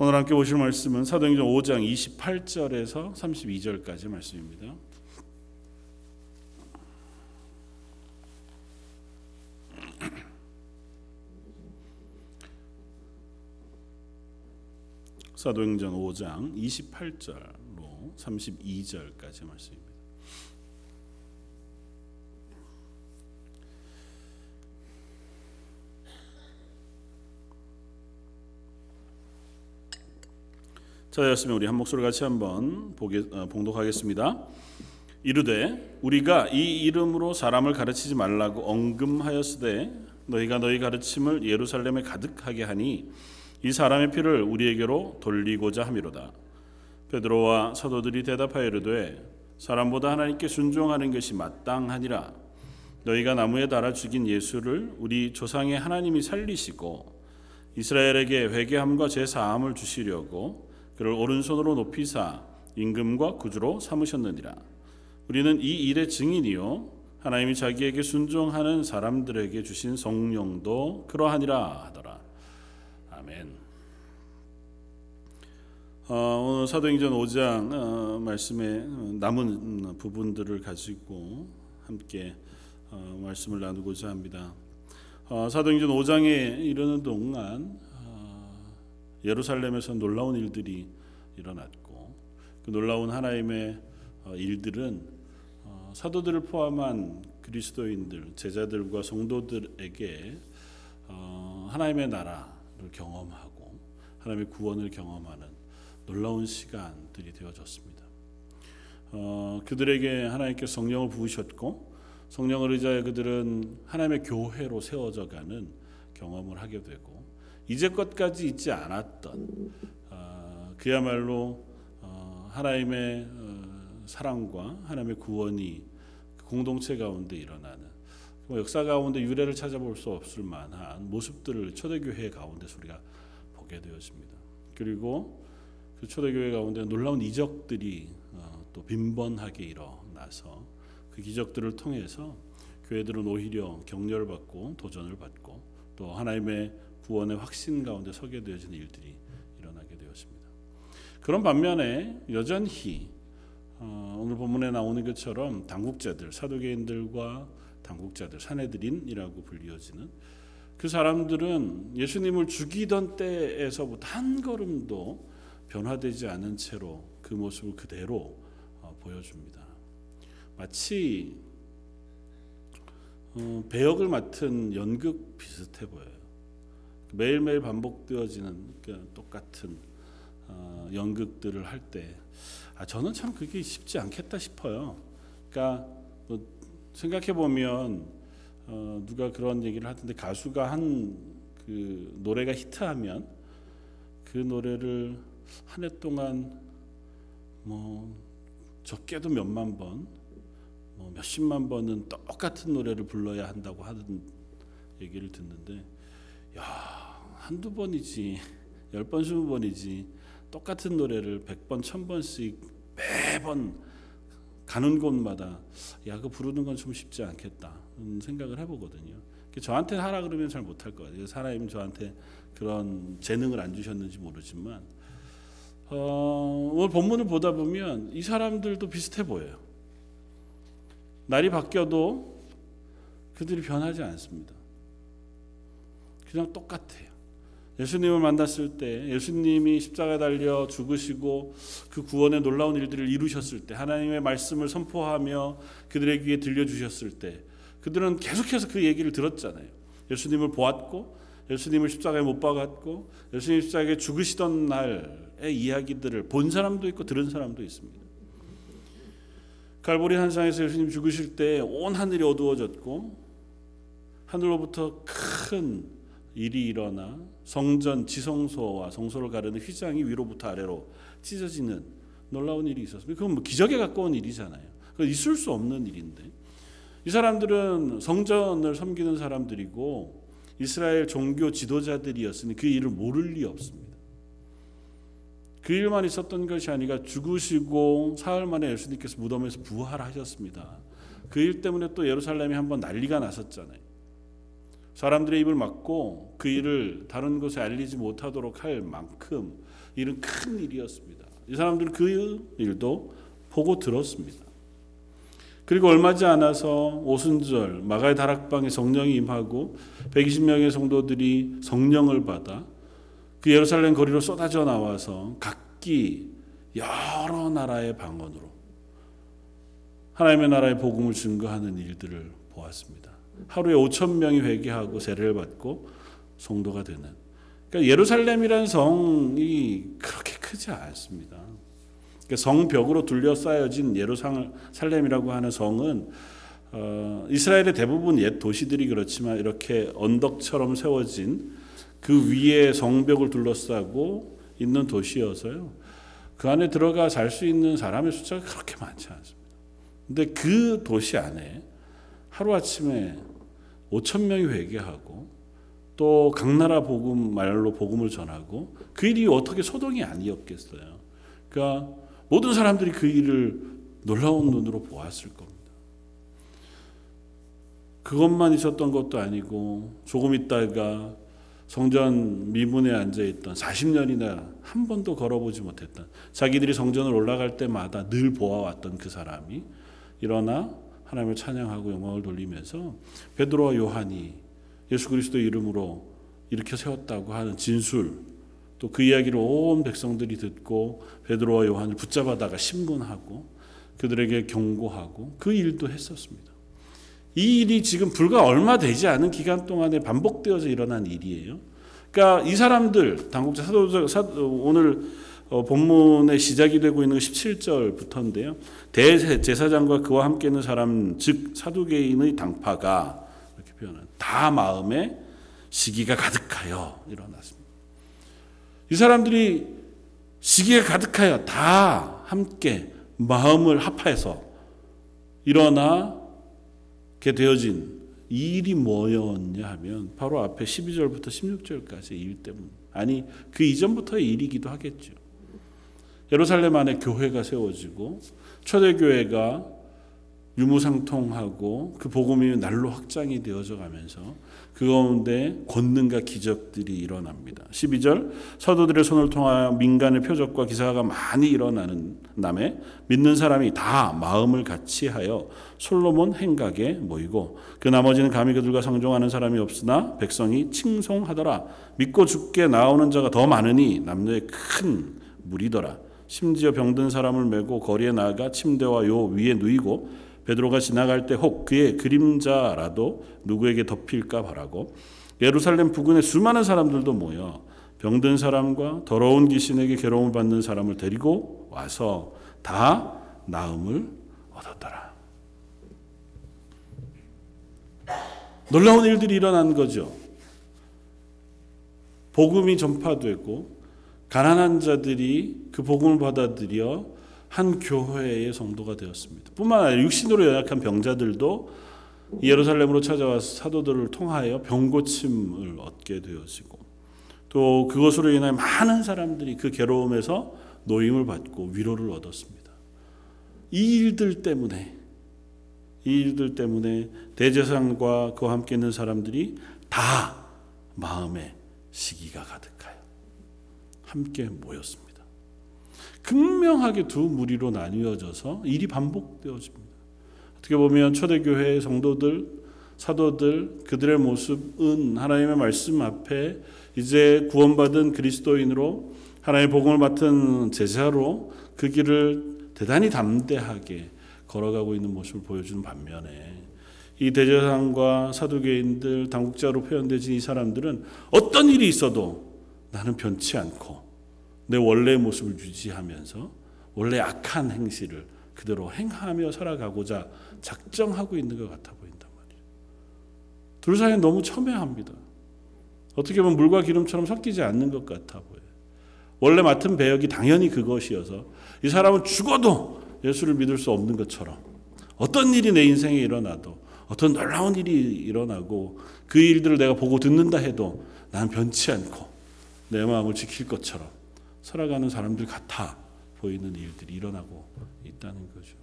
오늘 함께 보실 말씀은 사도행전 5장 28절에서 32절까지 말씀입니다. 사도행전 5장 28절로 32절까지 말씀입니다. 저였으면 우리 한 목소리 같이 한번 보게, 어, 봉독하겠습니다. 이르되 우리가 이 이름으로 사람을 가르치지 말라고 언금하였으되 너희가 너희 가르침을 예루살렘에 가득하게 하니 이 사람의 피를 우리에게로 돌리고자 함이로다. 베드로와 사도들이 대답하여 이르되 사람보다 하나님께 순종하는 것이 마땅하니라. 너희가 나무에 달아 죽인 예수를 우리 조상의 하나님이 살리시고 이스라엘에게 회개함과 제 사함을 주시려고 그를 오른손으로 높이사 임금과 구주로 삼으셨느니라. 우리는 이 일의 증인이요 하나님이 자기에게 순종하는 사람들에게 주신 성령도 그러하니라 하더라. 아멘. 어, 오늘 사도행전 5장 어, 말씀의 남은 부분들을 가지고 함께 어, 말씀을 나누고자 합니다. 어, 사도행전 5장에 이르는 동안 어, 예루살렘에서 놀라운 일들이 일어났고 그 놀라운 하나님의 어, 일들은 어, 사도들을 포함한 그리스도인들 제자들과 성도들에게 어, 하나님의 나라를 경험하고 하나님의 구원을 경험하는 놀라운 시간들이 되어졌습니다. 어, 그들에게 하나님께 성령을 부으셨고 성령을 의지하여 그들은 하나님의 교회로 세워져가는 경험을 하게 되고 이제껏까지 있지 않았던 어, 그야말로 어, 하나님의 어, 사랑과 하나님의 구원이 그 공동체 가운데 일어나는 뭐 역사 가운데 유래를 찾아볼 수 없을 만한 모습들을 초대교회 가운데서 우리가 보게 되었습니다. 그리고 그 초대교회 가운데 놀라운 이적들이 어, 또 빈번하게 일어나서 그 기적들을 통해서 교회들은 오히려 격려를 받고 도전을 받고 또 하나님의 구원의 확신 가운데 서게 되어지는 일들이 일어나게 되었습니다. 그런 반면에 여전히 어, 오늘 본문에 나오는 것처럼 당국자들 사도계인들과 당국자들 사내들인이라고 불리어지는 그 사람들은 예수님을 죽이던 때에서부터 한 걸음도 변화되지 않은 채로 그 모습을 그대로 어, 보여줍니다. 마치 어, 배역을 맡은 연극 비슷해 보여요. 매일매일 반복되어지는 그 똑같은 어, 연극들을 할 때, 아, 저는 참 그게 쉽지 않겠다 싶어요. 그러니까 뭐 생각해 보면 어, 누가 그런 얘기를 하던데 가수가 한 그 노래가 히트하면 그 노래를 한 해 동안 뭐 적게도 몇만 번, 뭐 몇십만 번은 똑같은 노래를 불러야 한다고 하는 얘기를 듣는데, 야 한두 번이지, 열 번, 스무 번이지 똑같은 노래를 백 번, 천 번씩 매번 가는 곳마다 야그 부르는 건 좀 쉽지 않겠다 생각을 해보거든요. 저한테 하라 그러면 잘 못할 것 같아요. 하나님 저한테 그런 재능을 안 주셨는지 모르지만 어, 오늘 본문을 보다 보면 이 사람들도 비슷해 보여요. 날이 바뀌어도 그들이 변하지 않습니다. 그냥 똑같아요. 예수님을 만났을 때 예수님이 십자가에 달려 죽으시고 그 구원의 놀라운 일들을 이루셨을 때 하나님의 말씀을 선포하며 그들의 귀에 들려주셨을 때 그들은 계속해서 그 얘기를 들었잖아요. 예수님을 보았고 예수님을 십자가에 못 박았고 예수님 십자가에 죽으시던 날의 이야기들을 본 사람도 있고 들은 사람도 있습니다. 갈보리 한상에서 예수님 죽으실 때 온 하늘이 어두워졌고 하늘로부터 큰 일이 일어나 성전 지성소와 성소를 가르는 휘장이 위로부터 아래로 찢어지는 놀라운 일이 있었습니다. 그건 뭐 기적에 가까운 일이잖아요. 그 있을 수 없는 일인데 이 사람들은 성전을 섬기는 사람들이고 이스라엘 종교 지도자들이었으니 그 일을 모를 리 없습니다. 그 일만 있었던 것이 아니라 죽으시고 사흘 만에 예수님께서 무덤에서 부활하셨습니다. 그 일 때문에 또 예루살렘이 한번 난리가 났었잖아요. 사람들의 입을 막고 그 일을 다른 곳에 알리지 못하도록 할 만큼 일은 큰 일이었습니다. 이 사람들은 그 일도 보고 들었습니다. 그리고 얼마지 않아서 오순절 마가의 다락방에 성령이 임하고 120명의 성도들이 성령을 받아 그 예루살렘 거리로 쏟아져 나와서 각기 여러 나라의 방언으로 하나님의 나라의 복음을 증거하는 일들을 보았습니다. 하루에 5천 명이 회개하고 세례를 받고 성도가 되는. 그러니까 예루살렘이라는 성이 그렇게 크지 않습니다. 그러니까 성벽으로 둘러싸여진 예루살렘이라고 하는 성은 어, 이스라엘의 대부분 옛 도시들이 그렇지만 이렇게 언덕처럼 세워진 그 위에 성벽을 둘러싸고 있는 도시여서요. 그 안에 들어가 살 수 있는 사람의 숫자가 그렇게 많지 않습니다. 근데 그 도시 안에 하루아침에 5천 명이 회개하고 또 각 나라 복음 말로 복음을 전하고 그 일이 어떻게 소동이 아니었겠어요. 그러니까 모든 사람들이 그 일을 놀라운 눈으로 보았을 겁니다. 그것만 있었던 것도 아니고 조금 있다가 성전 미문에 앉아 있던 40년이나 한 번도 걸어보지 못했던 자기들이 성전을 올라갈 때마다 늘 보아왔던 그 사람이 일어나 하나님을 찬양하고 영광을 돌리면서 베드로와 요한이 예수 그리스도 이름으로 일으켜 세웠다고 하는 진술 또 그 이야기를 온 백성들이 듣고 베드로와 요한을 붙잡아다가 신문하고 그들에게 경고하고 그 일도 했었습니다. 이 일이 지금 불과 얼마 되지 않은 기간 동안에 반복되어서 일어난 일이에요. 그러니까 이 사람들 당국자 사도 오늘 어, 본문의 시작이 되고 있는 17절부터인데요. 대제사장과 그와 함께 있는 사람 즉 사두개인의 당파가 이렇게 표현한 다 마음에 시기가 가득하여 일어났습니다. 이 사람들이 시기가 가득하여 다 함께 마음을 합해서 일어나게 되어진 이 일이 뭐였냐 하면 바로 앞에 12절부터 16절까지 일 때문 아니 그 이전부터의 일이기도 하겠죠. 예루살렘 안에 교회가 세워지고 초대교회가 유무상통하고 그 복음이 날로 확장이 되어져 가면서 그 가운데 권능과 기적들이 일어납니다. 12절 사도들의 손을 통하여 민간의 표적과 기사가 많이 일어나는 남에 믿는 사람이 다 마음을 같이 하여 솔로몬 행각에 모이고 그 나머지는 감히 그들과 상종하는 사람이 없으나 백성이 칭송하더라 믿고 죽게 나오는 자가 더 많으니 남녀의 큰 무리더라 심지어 병든 사람을 메고 거리에 나가 침대와 요 위에 누이고 베드로가 지나갈 때 혹 그의 그림자라도 누구에게 덮일까 바라고 예루살렘 부근에 수많은 사람들도 모여 병든 사람과 더러운 귀신에게 괴로움을 받는 사람을 데리고 와서 다 나음을 얻었더라. 놀라운 일들이 일어난 거죠. 복음이 전파되고 가난한 자들이 그 복음을 받아들여 한 교회의 성도가 되었습니다. 뿐만 아니라 육신으로 연약한 병자들도 예루살렘으로 찾아와서 사도들을 통하여 병고침을 얻게 되어지고 또 그것으로 인하여 많은 사람들이 그 괴로움에서 노임을 받고 위로를 얻었습니다. 이 일들 때문에 이 일들 때문에 대제사장과 그와 함께 있는 사람들이 다 마음에 시기가 가득하여 함께 모였습니다. 극명하게 두 무리로 나뉘어져서 일이 반복되어집니다. 어떻게 보면 초대교회의 성도들, 사도들 그들의 모습은 하나님의 말씀 앞에 이제 구원받은 그리스도인으로 하나님의 복음을 맡은 제자로 그 길을 대단히 담대하게 걸어가고 있는 모습을 보여주는 반면에 이 대제사장과 사두개인들 당국자로 표현되진 이 사람들은 어떤 일이 있어도 나는 변치 않고 내 원래의 모습을 유지하면서 원래 악한 행실을 그대로 행하며 살아가고자 작정하고 있는 것 같아 보인단 말이에요. 둘 사이는 너무 첨예합니다. 어떻게 보면 물과 기름처럼 섞이지 않는 것 같아 보여요. 원래 맡은 배역이 당연히 그것이어서 이 사람은 죽어도 예수를 믿을 수 없는 것처럼 어떤 일이 내 인생에 일어나도 어떤 놀라운 일이 일어나고 그 일들을 내가 보고 듣는다 해도 나는 변치 않고 내 마음을 지킬 것처럼 살아가는 사람들 같아 보이는 일들이 일어나고 있다는 거죠.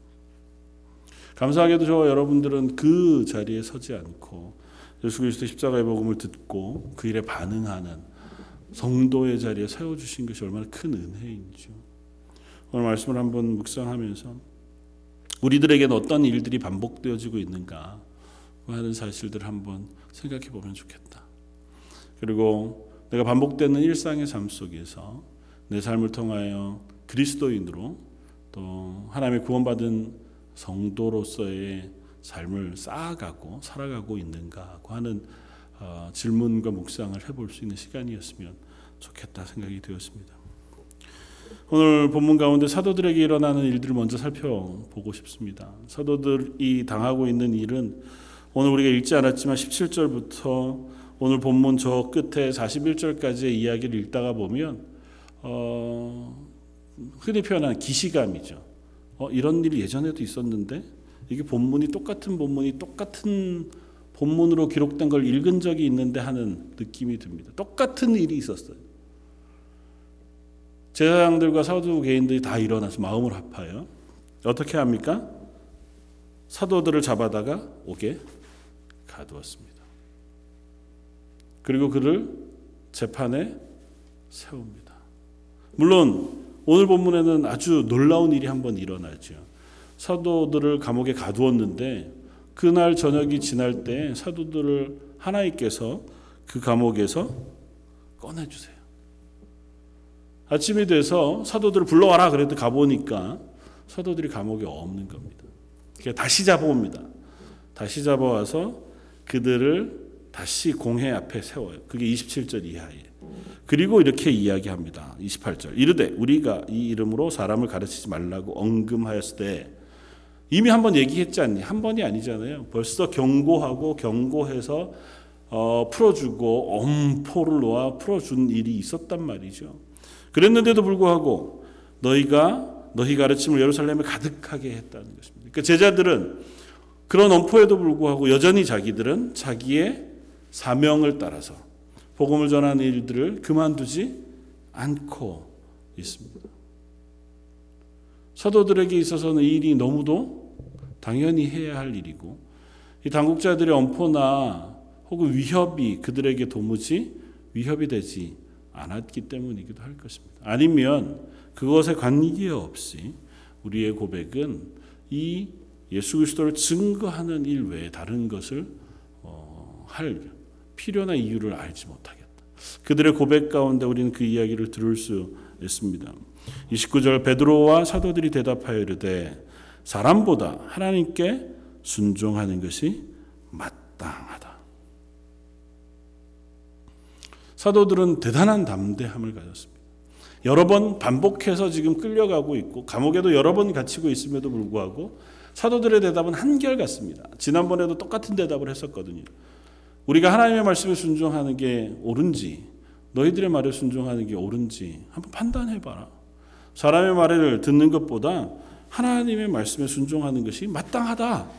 감사하게도 저와 여러분들은 그 자리에 서지 않고 예수 그리스도 십자가의 복음을 듣고 그 일에 반응하는 성도의 자리에 세워 주신 것이 얼마나 큰 은혜인지요. 오늘 말씀을 한번 묵상하면서 우리들에게는 어떤 일들이 반복되어지고 있는가 하는 사실들을 한번 생각해 보면 좋겠다. 그리고 내가 반복되는 일상의 삶 속에서 내 삶을 통하여 그리스도인으로 또 하나님의 구원받은 성도로서의 삶을 쌓아가고 살아가고 있는가 하는 어, 질문과 묵상을 해볼 수 있는 시간이었으면 좋겠다 생각이 되었습니다. 오늘 본문 가운데 사도들에게 일어나는 일들을 먼저 살펴보고 싶습니다. 사도들이 당하고 있는 일은 오늘 우리가 읽지 않았지만 17절부터 오늘 본문 저 끝에 41절까지의 이야기를 읽다가 보면 어, 흔히 표현하는 기시감이죠. 어, 이런 일이 예전에도 있었는데 이게 본문이 똑같은 본문이 똑같은 본문으로 기록된 걸 읽은 적이 있는데 하는 느낌이 듭니다. 똑같은 일이 있었어요. 제사장들과 사두개인들이 다 일어나서 마음을 아파요. 어떻게 합니까? 사도들을 잡아다가 옥에 가두었습니다. 그리고 그를 재판에 세웁니다. 물론 오늘 본문에는 아주 놀라운 일이 한번 일어나죠. 사도들을 감옥에 가두었는데 그날 저녁이 지날 때 사도들을 하나님께서 그 감옥에서 꺼내주세요. 아침이 돼서 사도들을 불러와라 그래도 가보니까 사도들이 감옥에 없는 겁니다. 다시 잡아옵니다. 다시 잡아와서 그들을 다시 공회 앞에 세워요. 그게 27절 이하에. 그리고 이렇게 이야기합니다. 28절. 이르되 우리가 이 이름으로 사람을 가르치지 말라고 언금하였을 때 이미 한 번 얘기했지 않니? 한 번이 아니잖아요. 벌써 경고하고 경고해서 어, 풀어주고 엄포를 놓아 풀어준 일이 있었단 말이죠. 그랬는데도 불구하고 너희가 너희 가르침을 예루살렘에 가득하게 했다는 것입니다. 그러니까 제자들은 그런 엄포에도 불구하고 여전히 자기들은 자기의 사명을 따라서 복음을 전하는 일들을 그만두지 않고 있습니다. 사도들에게 있어서는 이 일이 너무도 당연히 해야 할 일이고 이 당국자들의 엄포나 혹은 위협이 그들에게 도무지 위협이 되지 않았기 때문이기도 할 것입니다. 아니면 그것에 관계없이 우리의 고백은 이 예수 그리스도를 증거하는 일 외에 다른 것을 어, 할 필요나 이유를 알지 못하겠다. 그들의 고백 가운데 우리는 그 이야기를 들을 수 있습니다. 29절 베드로와 사도들이 대답하여 이르되 사람보다 하나님께 순종하는 것이 마땅하다. 사도들은 대단한 담대함을 가졌습니다. 여러 번 반복해서 지금 끌려가고 있고 감옥에도 여러 번 갇히고 있음에도 불구하고 사도들의 대답은 한결같습니다. 지난번에도 똑같은 대답을 했었거든요. 우리가 하나님의 말씀에 순종하는 게 옳은지 너희들의 말에 순종하는 게 옳은지 한번 판단해 봐라. 사람의 말을 듣는 것보다 하나님의 말씀에 순종하는 것이 마땅하다.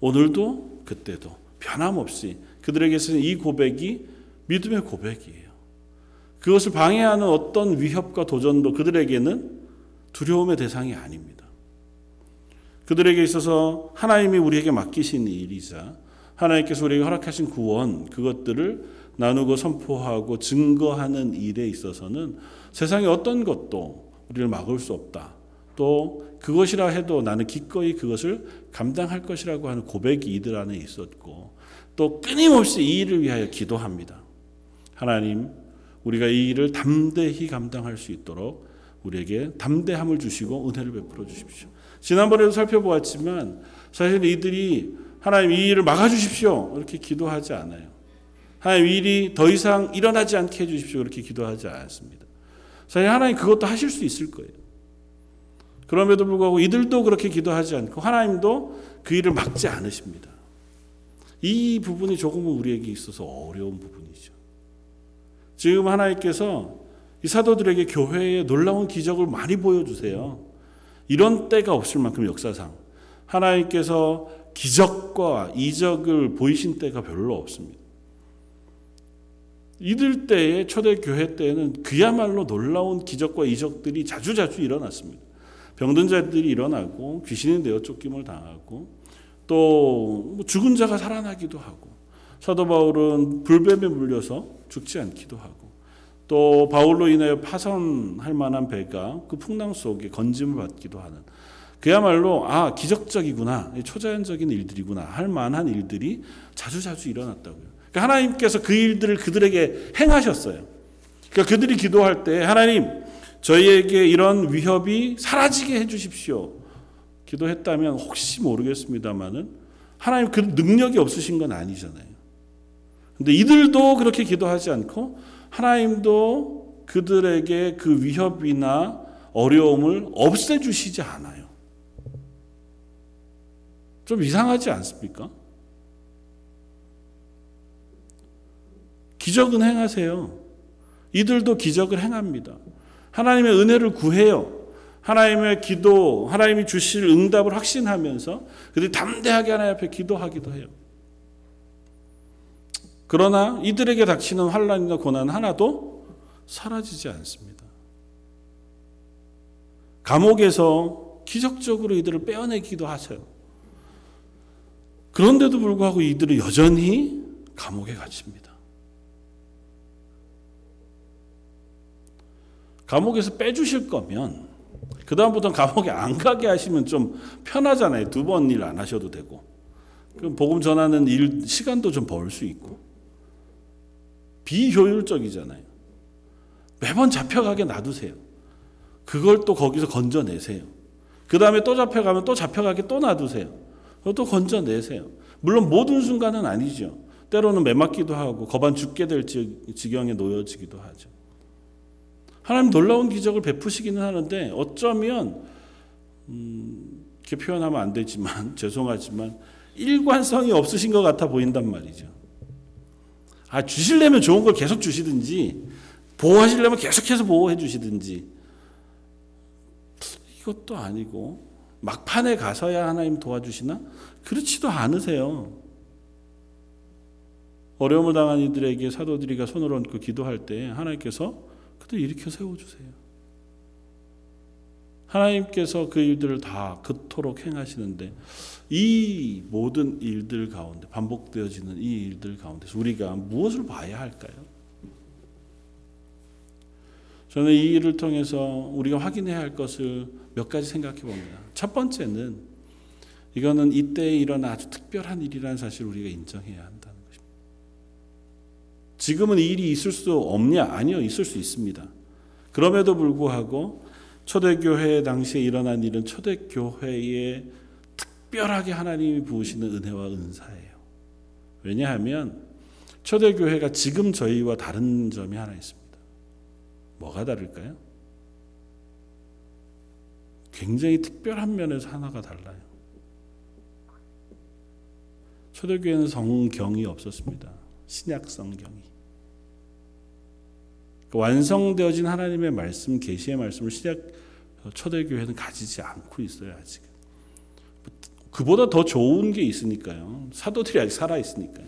오늘도 그때도 변함없이 그들에게서는 이 고백이 믿음의 고백이에요. 그것을 방해하는 어떤 위협과 도전도 그들에게는 두려움의 대상이 아닙니다. 그들에게 있어서 하나님이 우리에게 맡기신 일이자 하나님께서 우리에게 허락하신 구원 그것들을 나누고 선포하고 증거하는 일에 있어서는 세상의 어떤 것도 우리를 막을 수 없다. 또 그것이라 해도 나는 기꺼이 그것을 감당할 것이라고 하는 고백이 이들 안에 있었고 또 끊임없이 이 일을 위하여 기도합니다. 하나님, 우리가 이 일을 담대히 감당할 수 있도록 우리에게 담대함을 주시고 은혜를 베풀어 주십시오. 지난번에도 살펴보았지만 사실 이들이 하나님 이 일을 막아주십시오. 이렇게 기도하지 않아요. 하나님 이 일이 더 이상 일어나지 않게 해주십시오. 그렇게 기도하지 않습니다. 사실 하나님 그것도 하실 수 있을 거예요. 그럼에도 불구하고 이들도 그렇게 기도하지 않고 하나님도 그 일을 막지 않으십니다. 이 부분이 조금은 우리에게 있어서 어려운 부분이죠. 지금 하나님께서 이 사도들에게 교회에 놀라운 기적을 많이 보여주세요. 이런 때가 없을 만큼 역사상 하나님께서 기적과 이적을 보이신 때가 별로 없습니다. 이들 때의 초대교회 때에는 그야말로 놀라운 기적과 이적들이 자주자주 일어났습니다. 병든 자들이 일어나고 귀신이 내어 쫓김을 당하고 또뭐 죽은 자가 살아나기도 하고 사도 바울은 불뱀에 물려서 죽지 않기도 하고 또 바울로 인하여 파손할 만한 배가 그 풍랑 속에 건짐을 받기도 하는 그야말로 아 기적적이구나 초자연적인 일들이구나 할 만한 일들이 자주 자주 일어났다고요. 그러니까 하나님께서 그 일들을 그들에게 행하셨어요. 그러니까 그들이 기도할 때 하나님 저희에게 이런 위협이 사라지게 해주십시오. 기도했다면 혹시 모르겠습니다만은 하나님 그 능력이 없으신 건 아니잖아요. 근데 이들도 그렇게 기도하지 않고 하나님도 그들에게 그 위협이나 어려움을 없애주시지 않아요. 좀 이상하지 않습니까? 기적은 행하세요. 이들도 기적을 행합니다. 하나님의 은혜를 구해요. 하나님의 기도, 하나님이 주실 응답을 확신하면서 그들이 담대하게 하나님 앞에 기도하기도 해요. 그러나 이들에게 닥치는 환란이나 고난 하나도 사라지지 않습니다. 감옥에서 기적적으로 이들을 빼어내기도 하세요. 그런데도 불구하고 이들은 여전히 감옥에 갇힙니다. 감옥에서 빼주실 거면 그다음부터는 감옥에 안 가게 하시면 좀 편하잖아요. 두 번 일 안 하셔도 되고. 그럼 복음 전하는 일 시간도 좀 벌 수 있고. 비효율적이잖아요. 매번 잡혀가게 놔두세요. 그걸 또 거기서 건져내세요. 그 다음에 또 잡혀가면 또 잡혀가게 또 놔두세요. 또 건져내세요. 물론 모든 순간은 아니죠. 때로는 매맞기도 하고 거반 죽게 될 지경에 놓여지기도 하죠. 하나님 놀라운 기적을 베푸시기는 하는데 어쩌면 음, 이렇게 표현하면 안 되지만 죄송하지만 일관성이 없으신 것 같아 보인단 말이죠. 아 주실려면 좋은 걸 계속 주시든지 보호하시려면 계속해서 보호해 주시든지 이것도 아니고 막판에 가서야 하나님 도와주시나 그렇지도 않으세요. 어려움을 당한 이들에게 사도들이가 손을 얹고 기도할 때 하나님께서 그들 일으켜 세워주세요. 하나님께서 그 일들을 다 그토록 행하시는데 이 모든 일들 가운데 반복되어지는 이 일들 가운데서 우리가 무엇을 봐야 할까요? 저는 이 일을 통해서 우리가 확인해야 할 것을 몇 가지 생각해 봅니다. 첫 번째는 이거는 이때에 일어나 아주 특별한 일이라는 사실을 우리가 인정해야 한다는 것입니다. 지금은 이 일이 있을 수 없냐? 아니요, 있을 수 있습니다. 그럼에도 불구하고 초대교회 당시에 일어난 일은 초대교회에 특별하게 하나님이 부으시는 은혜와 은사예요. 왜냐하면 초대교회가 지금 저희와 다른 점이 하나 있습니다. 뭐가 다를까요? 굉장히 특별한 면에서 하나가 달라요. 초대교회는 성경이 없었습니다. 신약 성경이. 그 완성되어진 하나님의 말씀, 계시의 말씀을 신약 초대교회는 가지지 않고 있어요 아직. 그보다 더 좋은 게 있으니까요. 사도들이 아직 살아 있으니까요.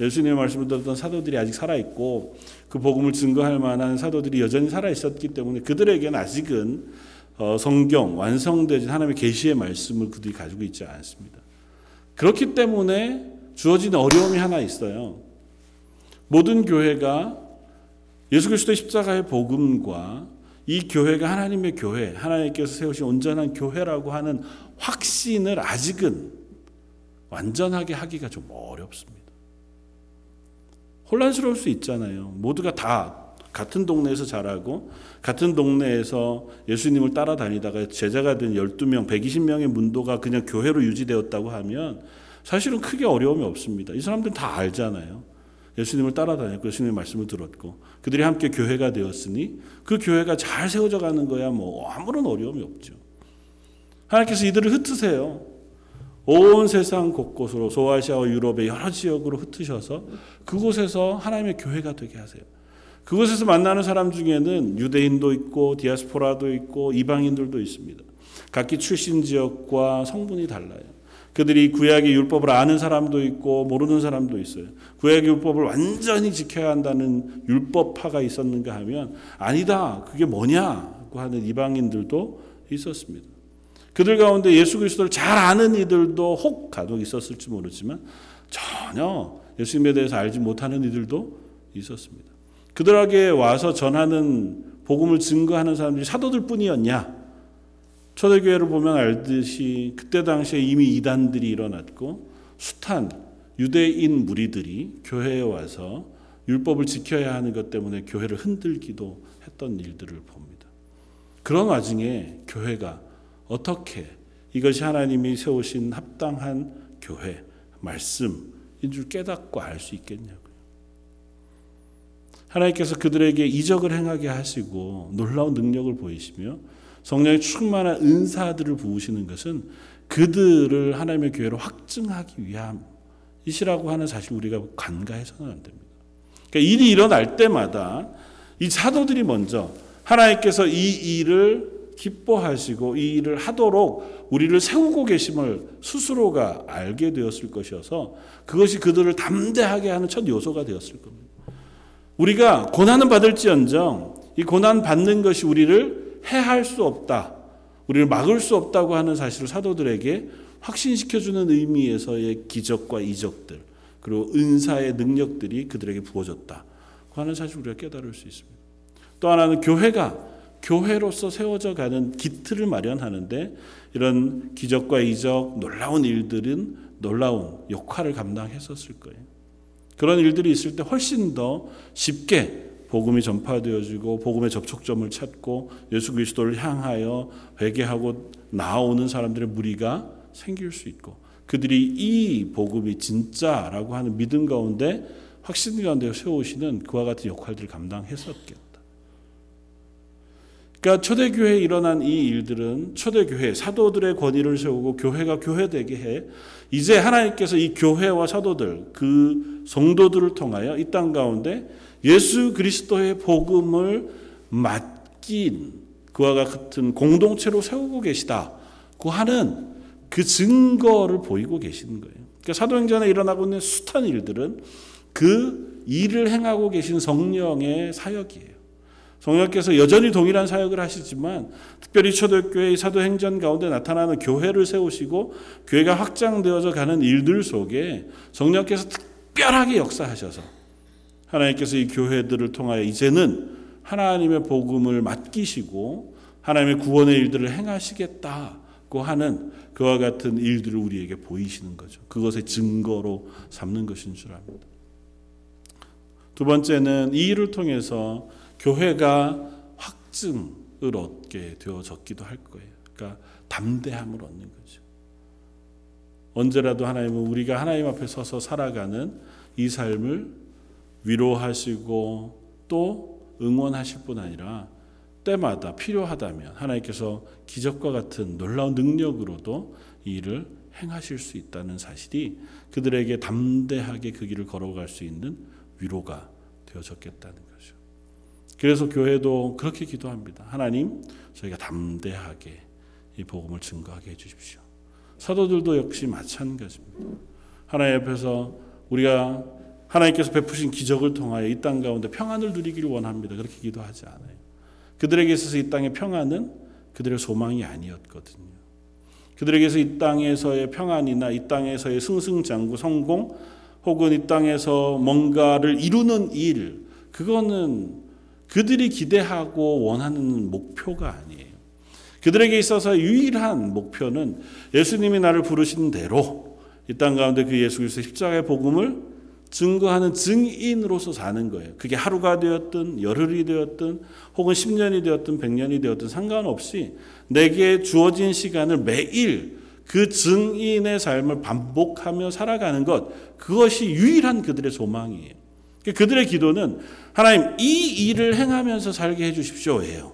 예수님의 말씀을 들었던 사도들이 아직 살아 있고 그 복음을 증거할 만한 사도들이 여전히 살아 있었기 때문에 그들에게는 아직은 어, 성경 완성되진 하나님의 계시의 말씀을 그들이 가지고 있지 않습니다. 그렇기 때문에 주어진 어려움이 하나 있어요. 모든 교회가 예수 그리스도의 십자가의 복음과 이 교회가 하나님의 교회, 하나님께서 세우신 온전한 교회라고 하는 확신을 아직은 완전하게 하기가 좀 어렵습니다. 혼란스러울 수 있잖아요. 모두가 다 같은 동네에서 자라고 같은 동네에서 예수님을 따라다니다가 제자가 된 12명, 120명의 문도가 그냥 교회로 유지되었다고 하면 사실은 크게 어려움이 없습니다. 이 사람들은 다 알잖아요. 예수님을 따라다녔고 예수님의 말씀을 들었고 그들이 함께 교회가 되었으니 그 교회가 잘 세워져 가는 거야 뭐 아무런 어려움이 없죠. 하나님께서 이들을 흩으세요. 온 세상 곳곳으로 소아시아와 유럽의 여러 지역으로 흩으셔서 그곳에서 하나님의 교회가 되게 하세요. 그곳에서 만나는 사람 중에는 유대인도 있고 디아스포라도 있고 이방인들도 있습니다. 각기 출신 지역과 성분이 달라요. 그들이 구약의 율법을 아는 사람도 있고 모르는 사람도 있어요. 구약의 율법을 완전히 지켜야 한다는 율법파가 있었는가 하면 아니다. 그게 뭐냐고 하는 이방인들도 있었습니다. 그들 가운데 예수 그리스도를 잘 아는 이들도 혹 가독 있었을지 모르지만 전혀 예수님에 대해서 알지 못하는 이들도 있었습니다. 그들에게 와서 전하는 복음을 증거하는 사람들이 사도들 뿐이었냐? 초대교회를 보면 알듯이 그때 당시에 이미 이단들이 일어났고 숱한 유대인 무리들이 교회에 와서 율법을 지켜야 하는 것 때문에 교회를 흔들기도 했던 일들을 봅니다. 그런 와중에 교회가 어떻게 이것이 하나님이 세우신 합당한 교회 말씀인 줄 깨닫고 알 수 있겠냐고요. 하나님께서 그들에게 이적을 행하게 하시고 놀라운 능력을 보이시며 성령의 충만한 은사들을 부으시는 것은 그들을 하나님의 교회로 확증하기 위함이시라고 하는 사실 우리가 간과해서는 안 됩니다. 그러니까 일이 일어날 때마다 이 사도들이 먼저 하나님께서 이 일을 기뻐하시고 이 일을 하도록 우리를 세우고 계심을 스스로가 알게 되었을 것이어서 그것이 그들을 담대하게 하는 첫 요소가 되었을 겁니다. 우리가 고난은 받을지언정 이 고난 받는 것이 우리를 해할 수 없다. 우리를 막을 수 없다고 하는 사실을 사도들에게 확신시켜주는 의미에서의 기적과 이적들 그리고 은사의 능력들이 그들에게 부어졌다. 그 하는 사실 우리가 깨달을 수 있습니다. 또 하나는 교회가 교회로서 세워져 가는 기틀을 마련하는데 이런 기적과 이적, 놀라운 일들은 놀라운 역할을 감당했었을 거예요. 그런 일들이 있을 때 훨씬 더 쉽게 복음이 전파되어지고 복음의 접촉점을 찾고 예수 그리스도를 향하여 회개하고 나오는 사람들의 무리가 생길 수 있고 그들이 이 복음이 진짜라고 하는 믿음 가운데 확신 가운데 세우시는 그와 같은 역할들을 감당했었겠다. 그러니까 초대교회에 일어난 이 일들은 초대교회 사도들의 권위를 세우고 교회가 교회되게 해 이제 하나님께서 이 교회와 사도들 그 성도들을 통하여 이 땅 가운데 예수 그리스도의 복음을 맡긴 그와 같은 공동체로 세우고 계시다고 하는 그 증거를 보이고 계시는 거예요. 그러니까 사도행전에 일어나고 있는 숱한 일들은 그 일을 행하고 계신 성령의 사역이에요. 성령께서 여전히 동일한 사역을 하시지만 특별히 초대교회의 사도행전 가운데 나타나는 교회를 세우시고 교회가 확장되어져 가는 일들 속에 성령께서 특별하게 역사하셔서 하나님께서 이 교회들을 통하여 이제는 하나님의 복음을 맡기시고 하나님의 구원의 일들을 행하시겠다고 하는 그와 같은 일들을 우리에게 보이시는 거죠. 그것의 증거로 삼는 것인 줄 압니다. 두 번째는 이 일을 통해서 교회가 확증을 얻게 되어졌기도 할 거예요. 그러니까 담대함을 얻는 거죠. 언제라도 하나님은 우리가 하나님 앞에 서서 살아가는 이 삶을 위로하시고 또 응원하실 뿐 아니라 때마다 필요하다면 하나님께서 기적과 같은 놀라운 능력으로도 이 일을 행하실 수 있다는 사실이 그들에게 담대하게 그 길을 걸어갈 수 있는 위로가 되어졌겠다는 거죠. 그래서 교회도 그렇게 기도합니다. 하나님, 저희가 담대하게 이 복음을 증거하게 해 주십시오. 사도들도 역시 마찬가지입니다. 하나님 앞에서 우리가 하나님께서 베푸신 기적을 통하여 이 땅 가운데 평안을 누리기를 원합니다. 그렇게 기도하지 않아요. 그들에게 있어서 이 땅의 평안은 그들의 소망이 아니었거든요. 그들에게서 이 땅에서의 평안이나 이 땅에서의 승승장구 성공 혹은 이 땅에서 뭔가를 이루는 일 그거는 그들이 기대하고 원하는 목표가 아니에요. 그들에게 있어서 유일한 목표는 예수님이 나를 부르신 대로 이 땅 가운데 그 예수 그리스도의 십자가의 복음을 증거하는 증인으로서 사는 거예요. 그게 하루가 되었든 열흘이 되었든 혹은 10년이 되었든 100년이 되었든 상관없이 내게 주어진 시간을 매일 그 증인의 삶을 반복하며 살아가는 것 그것이 유일한 그들의 소망이에요. 그들의 기도는 하나님 이 일을 행하면서 살게 해 주십시오예요.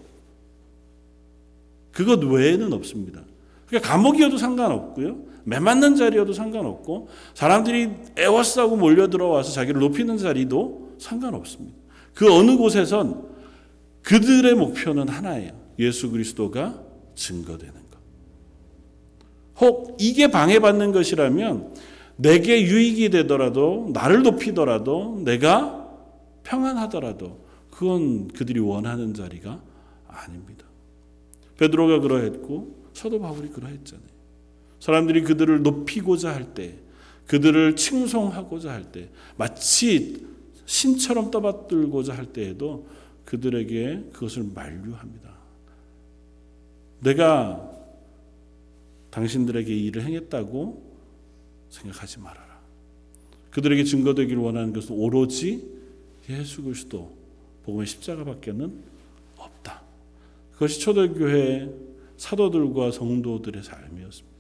그것 외에는 없습니다. 그러니까 감옥이어도 상관없고요. 매 맞는 자리여도 상관없고 사람들이 애워싸고 몰려 들어와서 자기를 높이는 자리도 상관없습니다. 그 어느 곳에선 그들의 목표는 하나예요. 예수 그리스도가 증거되는 것. 혹 이게 방해받는 것이라면 내게 유익이 되더라도 나를 높이더라도 내가 평안하더라도 그건 그들이 원하는 자리가 아닙니다. 베드로가 그러했고 사도 바울이 그러했잖아요. 사람들이 그들을 높이고자 할 때, 그들을 칭송하고자 할 때, 마치 신처럼 떠받들고자 할 때에도 그들에게 그것을 만류합니다. 내가 당신들에게 이 일을 행했다고 생각하지 말아라. 그들에게 증거되기를 원하는 것은 오로지 예수 그리스도 복음의 십자가밖에는 없다. 그것이 초대교회 사도들과 성도들의 삶이었습니다.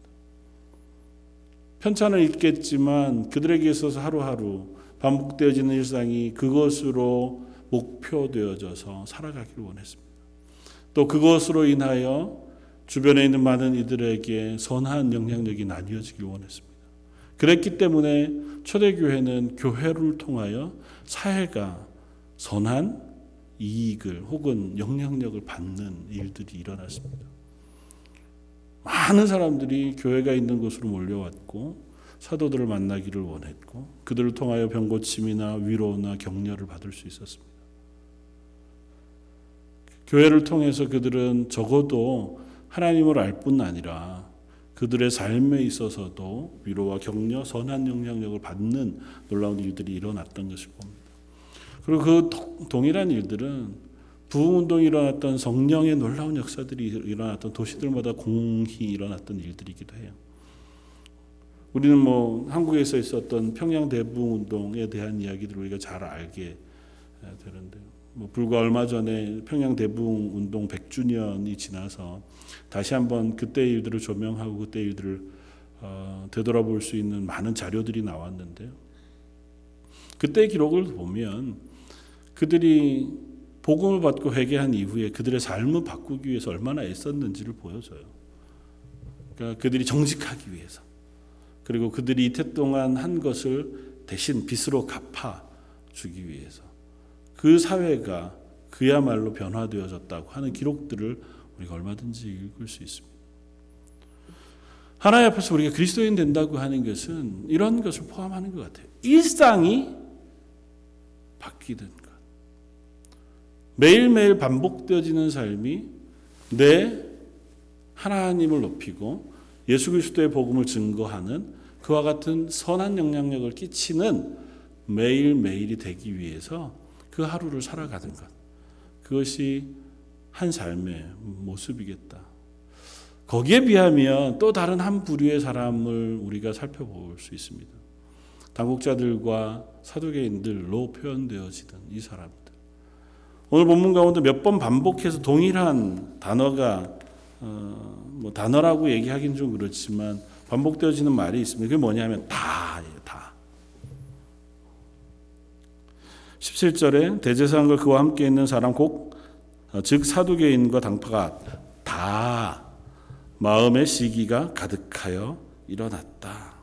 편찬을 읽겠지만 그들에게 있어서 하루하루 반복되어지는 일상이 그것으로 목표되어져서 살아가기를 원했습니다. 또 그것으로 인하여 주변에 있는 많은 이들에게 선한 영향력이 나뉘어지길 원했습니다. 그랬기 때문에 초대교회는 교회를 통하여 사회가 선한 이익을 혹은 영향력을 받는 일들이 일어났습니다. 많은 사람들이 교회가 있는 곳으로 몰려왔고 사도들을 만나기를 원했고 그들을 통하여 병고침이나 위로나 격려를 받을 수 있었습니다. 교회를 통해서 그들은 적어도 하나님을 알 뿐 아니라 그들의 삶에 있어서도 위로와 격려, 선한 영향력을 받는 놀라운 일들이 일어났던 것을 봅니다. 그리고 그 동일한 일들은 부흥운동이 일어났던 성령의 놀라운 역사들이 일어났던 도시들마다 공히 일어났던 일들이기도 해요. 우리는 뭐 한국에서 있었던 평양 대부흥운동에 대한 이야기들을 우리가 잘 알게 되는데요. 뭐 불과 얼마 전에 평양 대부흥 운동 100주년이 지나서 다시 한번 그때 일들을 조명하고 그때 일들을 어, 되돌아볼 수 있는 많은 자료들이 나왔는데요. 그때 기록을 보면 그들이 복음을 받고 회개한 이후에 그들의 삶을 바꾸기 위해서 얼마나 애썼는지를 보여줘요. 그러니까 그들이 정직하기 위해서 그리고 그들이 이태 동안 한 것을 대신 빚으로 갚아 주기 위해서 그 사회가 그야말로 변화되어졌다고 하는 기록들을 우리가 얼마든지 읽을 수 있습니다. 하나님 앞에서 우리가 그리스도인 된다고 하는 것은 이런 것을 포함하는 것 같아요. 일상이 바뀌는 것. 매일매일 반복되어지는 삶이 내 하나님을 높이고 예수 그리스도의 복음을 증거하는 그와 같은 선한 영향력을 끼치는 매일매일이 되기 위해서 그 하루를 살아가는 것. 그것이 한 삶의 모습이겠다. 거기에 비하면 또 다른 한 부류의 사람을 우리가 살펴볼 수 있습니다. 당국자들과 사두개인들로 표현되어지던 이 사람들. 오늘 본문 가운데 몇 번 반복해서 동일한 단어가 어, 뭐 단어라고 얘기하기는 좀 그렇지만 반복되어지는 말이 있습니다. 그게 뭐냐면 다예요. 17절에 대제사장과 그와 함께 있는 사람 곧즉 사두개인과 당파가 다 마음의 시기가 가득하여 일어났다.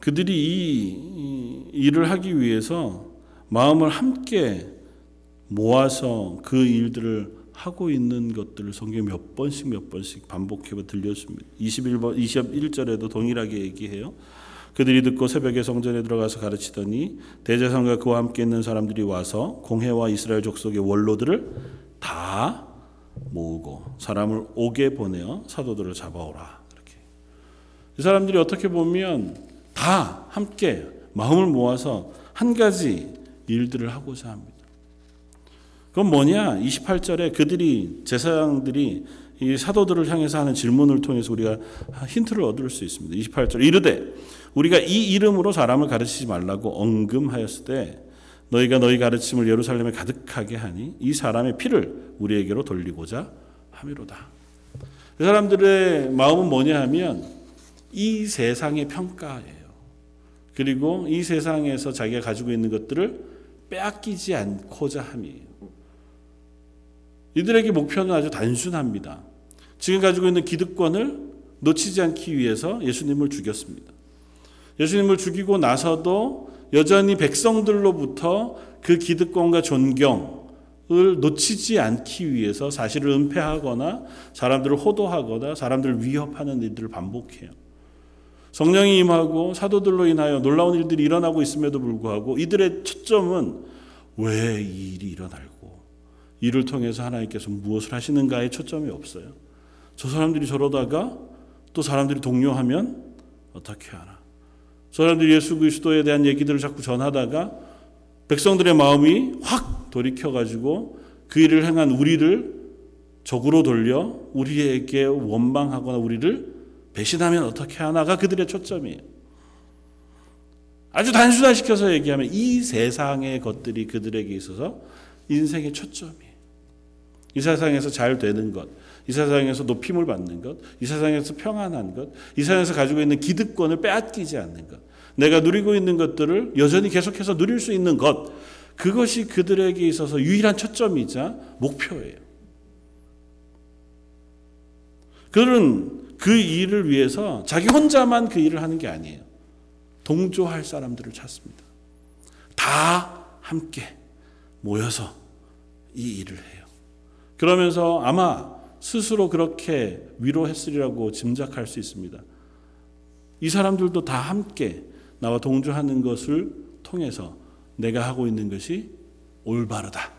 그들이 이 일을 하기 위해서 마음을 함께 모아서 그 일들을 하고 있는 것들을 성경에 몇 번씩 몇 번씩 반복해 들렸습니다. 21번 21절에도 동일하게 얘기해요. 그들이 듣고 새벽에 성전에 들어가서 가르치더니 대제사장과 그와 함께 있는 사람들이 와서 공회와 이스라엘 족속의 원로들을 다 모으고 사람을 오게 보내어 사도들을 잡아오라. 이렇게 이 사람들이 어떻게 보면 다 함께 마음을 모아서 한 가지 일들을 하고자 합니다. 그건 뭐냐? 28절에 그들이 제사장들이 이 사도들을 향해서 하는 질문을 통해서 우리가 힌트를 얻을 수 있습니다. 28절 이르되 우리가 이 이름으로 사람을 가르치지 말라고 언금하였을 때 너희가 너희 가르침을 예루살렘에 가득하게 하니 이 사람의 피를 우리에게로 돌리고자 함이로다. 그 사람들의 마음은 뭐냐 하면 이 세상의 평가예요. 그리고 이 세상에서 자기가 가지고 있는 것들을 빼앗기지 않고자 함이에요. 이들에게 목표는 아주 단순합니다. 지금 가지고 있는 기득권을 놓치지 않기 위해서 예수님을 죽였습니다. 예수님을 죽이고 나서도 여전히 백성들로부터 그 기득권과 존경을 놓치지 않기 위해서 사실을 은폐하거나 사람들을 호도하거나 사람들을 위협하는 일들을 반복해요. 성령이 임하고 사도들로 인하여 놀라운 일들이 일어나고 있음에도 불구하고 이들의 초점은 왜 이 일이 일어날고 이를 통해서 하나님께서 무엇을 하시는가에 초점이 없어요. 저 사람들이 저러다가 또 사람들이 동요하면 어떻게 하나? 저 사람들이 예수 그리스도에 대한 얘기들을 자꾸 전하다가 백성들의 마음이 확 돌이켜 가지고 그 일을 행한 우리를 적으로 돌려 우리에게 원망하거나 우리를 배신하면 어떻게 하나가 그들의 초점이에요. 아주 단순화시켜서 얘기하면 이 세상의 것들이 그들에게 있어서 인생의 초점이에요. 이 세상에서 잘 되는 것, 이 세상에서 높임을 받는 것, 이 세상에서 평안한 것, 이 세상에서 가지고 있는 기득권을 빼앗기지 않는 것, 내가 누리고 있는 것들을 여전히 계속해서 누릴 수 있는 것, 그것이 그들에게 있어서 유일한 초점이자 목표예요. 그들은 그 일을 위해서 자기 혼자만 그 일을 하는 게 아니에요. 동조할 사람들을 찾습니다. 다 함께 모여서 이 일을 해요. 그러면서 아마 스스로 그렇게 위로했으리라고 짐작할 수 있습니다. 이 사람들도 다 함께 나와 동조하는 것을 통해서 내가 하고 있는 것이 올바르다.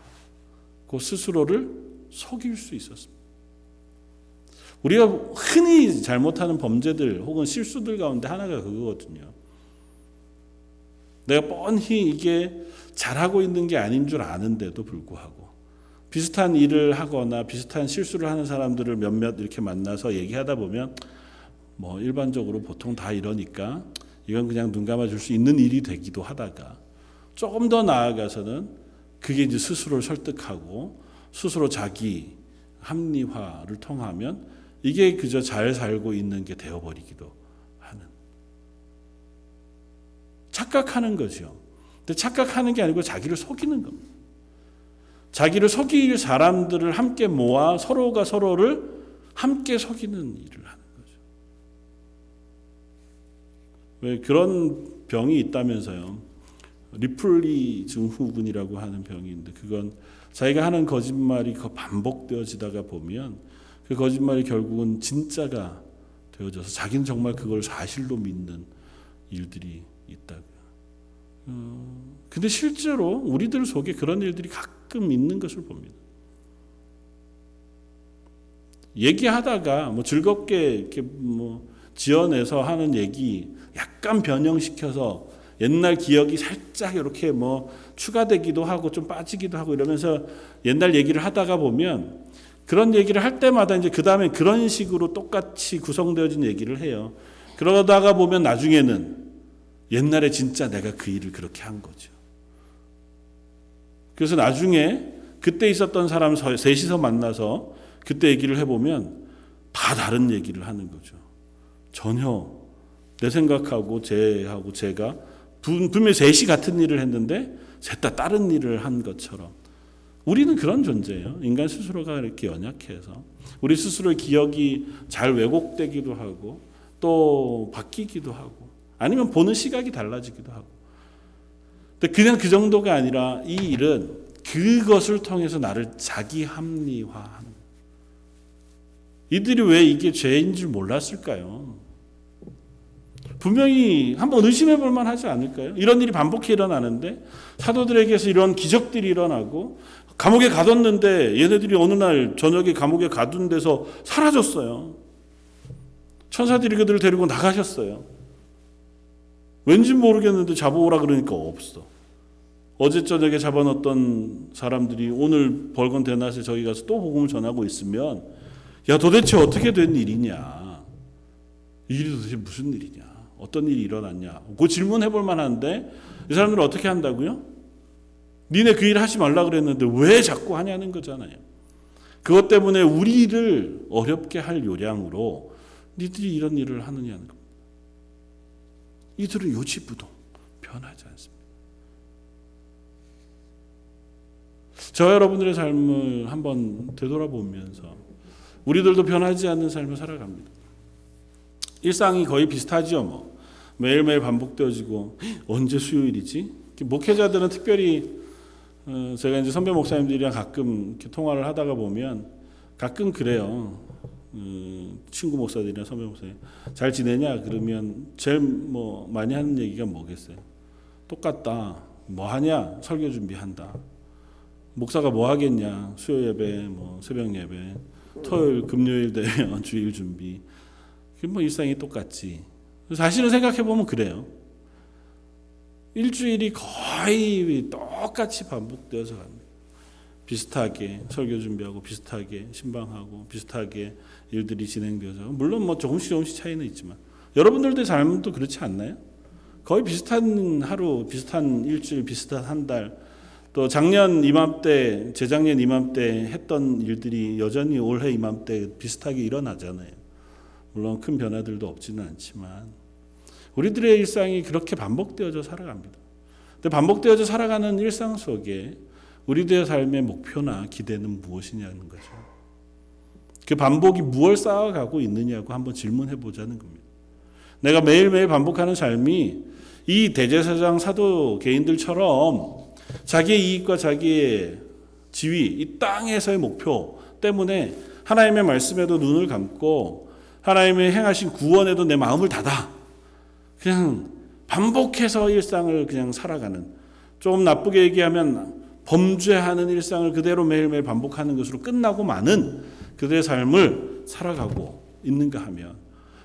그 스스로를 속일 수 있었습니다. 우리가 흔히 잘못하는 범죄들 혹은 실수들 가운데 하나가 그거거든요. 내가 뻔히 이게 잘하고 있는 게 아닌 줄 아는데도 불구하고 비슷한 일을 하거나 비슷한 실수를 하는 사람들을 몇몇 이렇게 만나서 얘기하다 보면 뭐 일반적으로 보통 다 이러니까 이건 그냥 눈 감아 줄 수 있는 일이 되기도 하다가 조금 더 나아가서는 그게 이제 스스로를 설득하고 스스로 자기 합리화를 통하면 이게 그저 잘 살고 있는 게 되어버리기도 하는 착각하는 거죠. 근데 착각하는 게 아니고 자기를 속이는 겁니다. 자기를 속일 사람들을 함께 모아 서로가 서로를 함께 속이는 일을 하는 거죠. 왜 그런 병이 있다면서요. 리플리 증후군이라고 하는 있는데 그건 자기가 하는 거짓말이 반복되어지다가 보면 그 거짓말이 결국은 진짜가 되어져서 자기는 정말 그걸 사실로 믿는 일들이 있다고요. 어, 근데 실제로 우리들 속에 그런 일들이 가끔 있는 것을 봅니다. 얘기하다가 뭐 즐겁게 이렇게 뭐 지어내서 하는 얘기 약간 변형시켜서 옛날 기억이 살짝 이렇게 뭐 추가되기도 하고 좀 빠지기도 하고 이러면서 옛날 얘기를 하다가 보면 그런 얘기를 할 때마다 이제 그 다음에 그런 식으로 똑같이 구성되어진 얘기를 해요. 그러다가 보면 나중에는 옛날에 진짜 내가 그 일을 그렇게 한 거죠. 그래서 나중에 그때 있었던 사람 셋이서 만나서 그때 얘기를 해보면 다 다른 얘기를 하는 거죠. 전혀 내 생각하고 쟤하고 제가 분명히 셋이 같은 일을 했는데 셋 다 다른 일을 한 것처럼 우리는 그런 존재예요. 인간 스스로가 이렇게 연약해서 우리 스스로의 기억이 잘 왜곡되기도 하고 또 바뀌기도 하고 아니면 보는 시각이 달라지기도 하고. 근데 그냥 그 정도가 아니라 이 일은 그것을 통해서 나를 자기 합리화하는. 이들이 왜 이게 죄인 줄 몰랐을까요? 분명히 한번 의심해 볼 만하지 않을까요? 이런 일이 반복해 일어나는데 사도들에게서 이런 기적들이 일어나고 감옥에 가뒀는데 얘네들이 어느 날 저녁에 감옥에 가둔 데서 사라졌어요. 천사들이 그들을 데리고 나가셨어요. 왠지 모르겠는데 잡아오라 그러니까 없어. 어제 저녁에 잡아놓던 사람들이 오늘 벌건 대낮에 저기 가서 또 복음을 전하고 있으면 야 도대체 어떻게 된 일이냐? 이 일이 도대체 무슨 일이냐? 어떤 일이 일어났냐? 그 질문해 볼 만한데 이 사람들은 어떻게 한다고요? 니네 그 일 하지 말라 그랬는데 왜 자꾸 하냐는 거잖아요. 그것 때문에 우리를 어렵게 할 요량으로 니들이 이런 일을 하느냐는 겁니다. 이들은 요지부동 변하지 않습니다. 저 여러분들의 삶을 한번 되돌아보면서 우리들도 변하지 않는 삶을 살아갑니다. 일상이 거의 비슷하지요, 뭐. 매일매일 반복되어지고 언제 수요일이지? 목회자들은 특별히 어, 제가 이제 선배 목사님들이랑 가끔 이렇게 통화를 하다가 보면 가끔 그래요. 어, 친구 목사들이나 선배 목사님 잘 지내냐 그러면 제일 뭐 많이 하는 얘기가 뭐겠어요? 똑같다. 뭐 하냐? 설교 준비한다. 목사가 뭐 하겠냐? 수요 예배, 뭐 새벽 예배, 토요일, 금요일 되면 주일 준비. 뭐 일상이 똑같지. 사실은 생각해 보면 그래요. 일주일이 거의 똑같이 반복되어서 갑니다. 비슷하게 설교 준비하고 비슷하게 신방하고 비슷하게 일들이 진행되어서 물론 뭐 조금씩 조금씩 차이는 있지만 여러분들의 삶도 그렇지 않나요? 거의 비슷한 하루, 비슷한 일주일, 비슷한 한 달, 또 작년 이맘때, 재작년 이맘때 했던 일들이 여전히 올해 이맘때 비슷하게 일어나잖아요. 물론 큰 변화들도 없지는 않지만 우리들의 일상이 그렇게 반복되어져 살아갑니다. 근데 반복되어져 살아가는 일상 속에 우리들의 삶의 목표나 기대는 무엇이냐는 거죠. 그 반복이 무엇을 쌓아가고 있느냐고 한번 질문해 보자는 겁니다. 내가 매일매일 반복하는 삶이 이 대제사장 사도 개인들처럼 자기의 이익과 자기의 지위, 이 땅에서의 목표 때문에 하나님의 말씀에도 눈을 감고 하나님의 행하신 구원에도 내 마음을 닫아 그냥 반복해서 일상을 그냥 살아가는 좀 나쁘게 얘기하면 범죄하는 일상을 그대로 매일매일 반복하는 것으로 끝나고 마는 그들의 삶을 살아가고 있는가 하면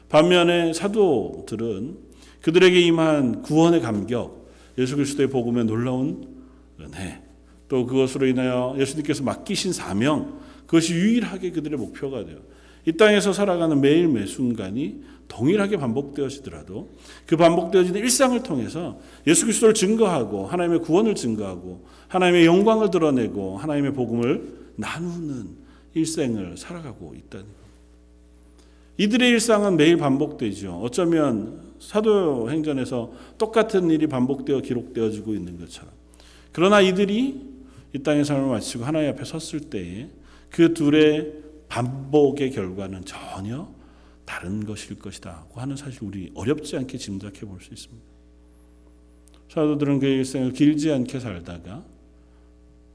반면에 사도들은 그들에게 임한 구원의 감격, 예수 그리스도의 복음의 놀라운 은혜, 또 그것으로 인하여 예수님께서 맡기신 사명, 그것이 유일하게 그들의 목표가 돼요. 이 땅에서 살아가는 매일 매 순간이 동일하게 반복되어지더라도 그 반복되어지는 일상을 통해서 예수 그리스도를 증거하고 하나님의 구원을 증거하고 하나님의 영광을 드러내고 하나님의 복음을 나누는 일생을 살아가고 있다는 것. 이들의 일상은 매일 반복되죠. 어쩌면 사도행전에서 똑같은 일이 반복되어 기록되어지고 있는 것처럼. 그러나 이들이 이 땅의 삶을 마치고 하나님 앞에 섰을 때에 그 둘의 반복의 결과는 전혀 다른 것일 것이다 하는 사실 우리 어렵지 않게 짐작해 볼 수 있습니다. 사도들은 그 일생을 길지 않게 살다가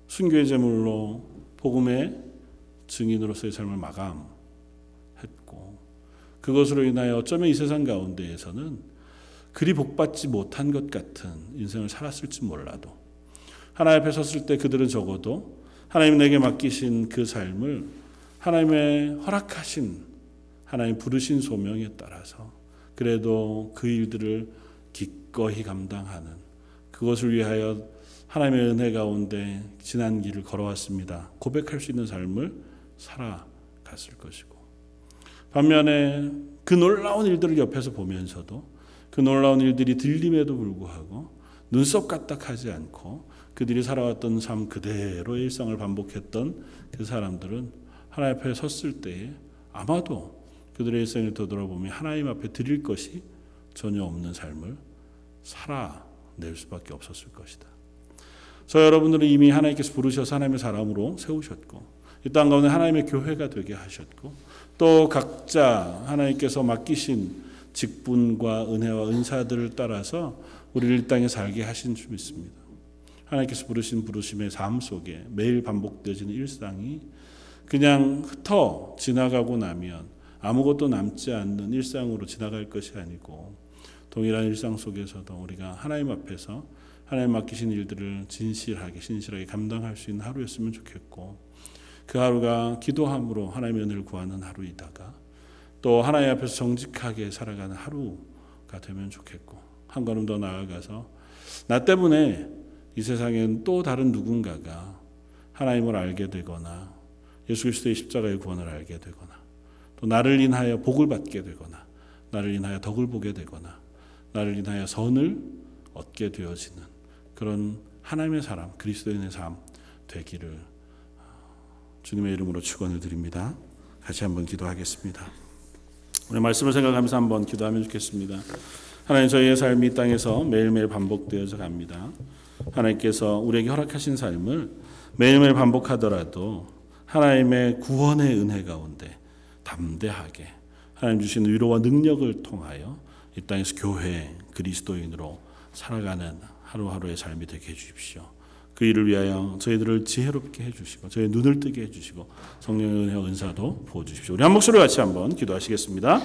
순교의 제물로 복음의 증인으로서의 삶을 마감했고 그것으로 인하여 어쩌면 이 세상 가운데에서는 그리 복받지 못한 것 같은 인생을 살았을지 몰라도 하나님 앞에 섰을 때 그들은 적어도 하나님 내게 맡기신 그 삶을 하나님의 허락하신 하나님 부르신 소명에 따라서 그래도 그 일들을 기꺼이 감당하는 그것을 위하여 하나님의 은혜 가운데 지난 길을 걸어왔습니다. 고백할 수 있는 삶을 살아갔을 것이고 반면에 그 놀라운 일들을 옆에서 보면서도 그 놀라운 일들이 들림에도 불구하고 눈썹 까딱하지 않고 그들이 살아왔던 삶 그대로의 일상을 반복했던 그 사람들은 하나님 앞에 섰을 때에 아마도 그들의 일생을 되돌아보면 하나님 앞에 드릴 것이 전혀 없는 삶을 살아낼 수밖에 없었을 것이다. 저 여러분들은 이미 하나님께서 부르셔서 하나님의 사람으로 세우셨고 이 땅 가운데 하나님의 교회가 되게 하셨고 또 각자 하나님께서 맡기신 직분과 은혜와 은사들을 따라서 우리를 이 땅에 살게 하신 줄 믿습니다. 하나님께서 부르신 부르심의 삶 속에 매일 반복되어지는 일상이 그냥 흩어 지나가고 나면 아무것도 남지 않는 일상으로 지나갈 것이 아니고 동일한 일상 속에서도 우리가 하나님 앞에서 하나님 맡기신 일들을 진실하게 신실하게 감당할 수 있는 하루였으면 좋겠고 그 하루가 기도함으로 하나님의 은혜를 구하는 하루이다가 또 하나님 앞에서 정직하게 살아가는 하루가 되면 좋겠고 한 걸음 더 나아가서 나 때문에 이 세상엔 또 다른 누군가가 하나님을 알게 되거나 예수 그리스도의 십자가의 구원을 알게 되거나 또 나를 인하여 복을 받게 되거나 나를 인하여 덕을 보게 되거나 나를 인하여 선을 얻게 되어지는 그런 하나님의 사람 그리스도인의 삶 되기를 주님의 이름으로 축원을 드립니다. 같이 한번 기도하겠습니다. 오늘 말씀을 생각하면서 한번 기도하면 좋겠습니다. 하나님 저희의 삶이 땅에서 매일매일 반복되어져 갑니다. 하나님께서 우리에게 허락하신 삶을 매일매일 반복하더라도 하나님의 구원의 은혜 가운데 담대하게 하나님 주신 위로와 능력을 통하여 이 땅에서 교회 그리스도인으로 살아가는 하루하루의 삶이 되게 해주십시오. 그 일을 위하여 저희들을 지혜롭게 해주시고 저희 눈을 뜨게 해주시고 성령의 은사도 부어주십시오. 우리 한 목소리 같이 한번 기도하시겠습니다.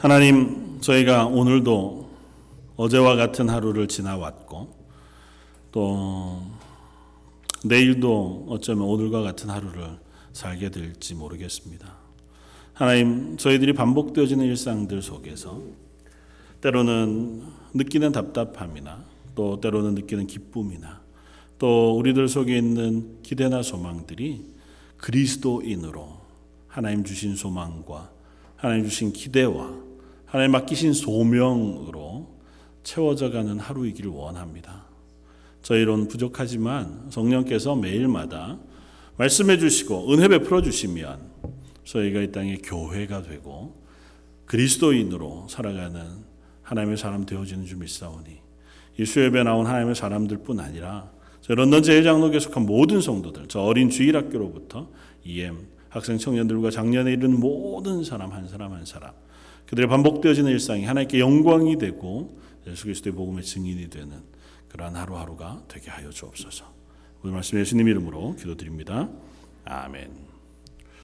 하나님, 저희가 오늘도 어제와 같은 하루를 지나왔고, 또 내일도 어쩌면 오늘과 같은 하루를 살게 될지 모르겠습니다. 하나님, 저희들이 반복되어지는 일상들 속에서 때로는 느끼는 답답함이나 또 때로는 느끼는 기쁨이나 또 우리들 속에 있는 기대나 소망들이 그리스도인으로 하나님 주신 소망과 하나님 주신 기대와 하나님 맡기신 소명으로 채워져 가는 하루이기를 원합니다. 저희로는 부족하지만 성령께서 매일마다 말씀해 주시고 은혜 베풀어 주시면 저희가 이 땅의 교회가 되고 그리스도인으로 살아가는 하나님의 사람 되어지는 줄 믿사오니 이 수협에 나온 하나님의 사람들뿐 아니라 저 런던 제일장로 계속한 모든 성도들 저 어린 주일학교로부터 EM 학생 청년들과 작년에 이른 모든 사람 한 사람 한 사람 그들의 반복되어지는 일상이 하나님께 영광이 되고 예수 그리스도의 복음의 증인이 되는 그러한 하루하루가 되게 하여 주옵소서. 오늘 말씀 예수님 이름으로 기도드립니다. 아멘.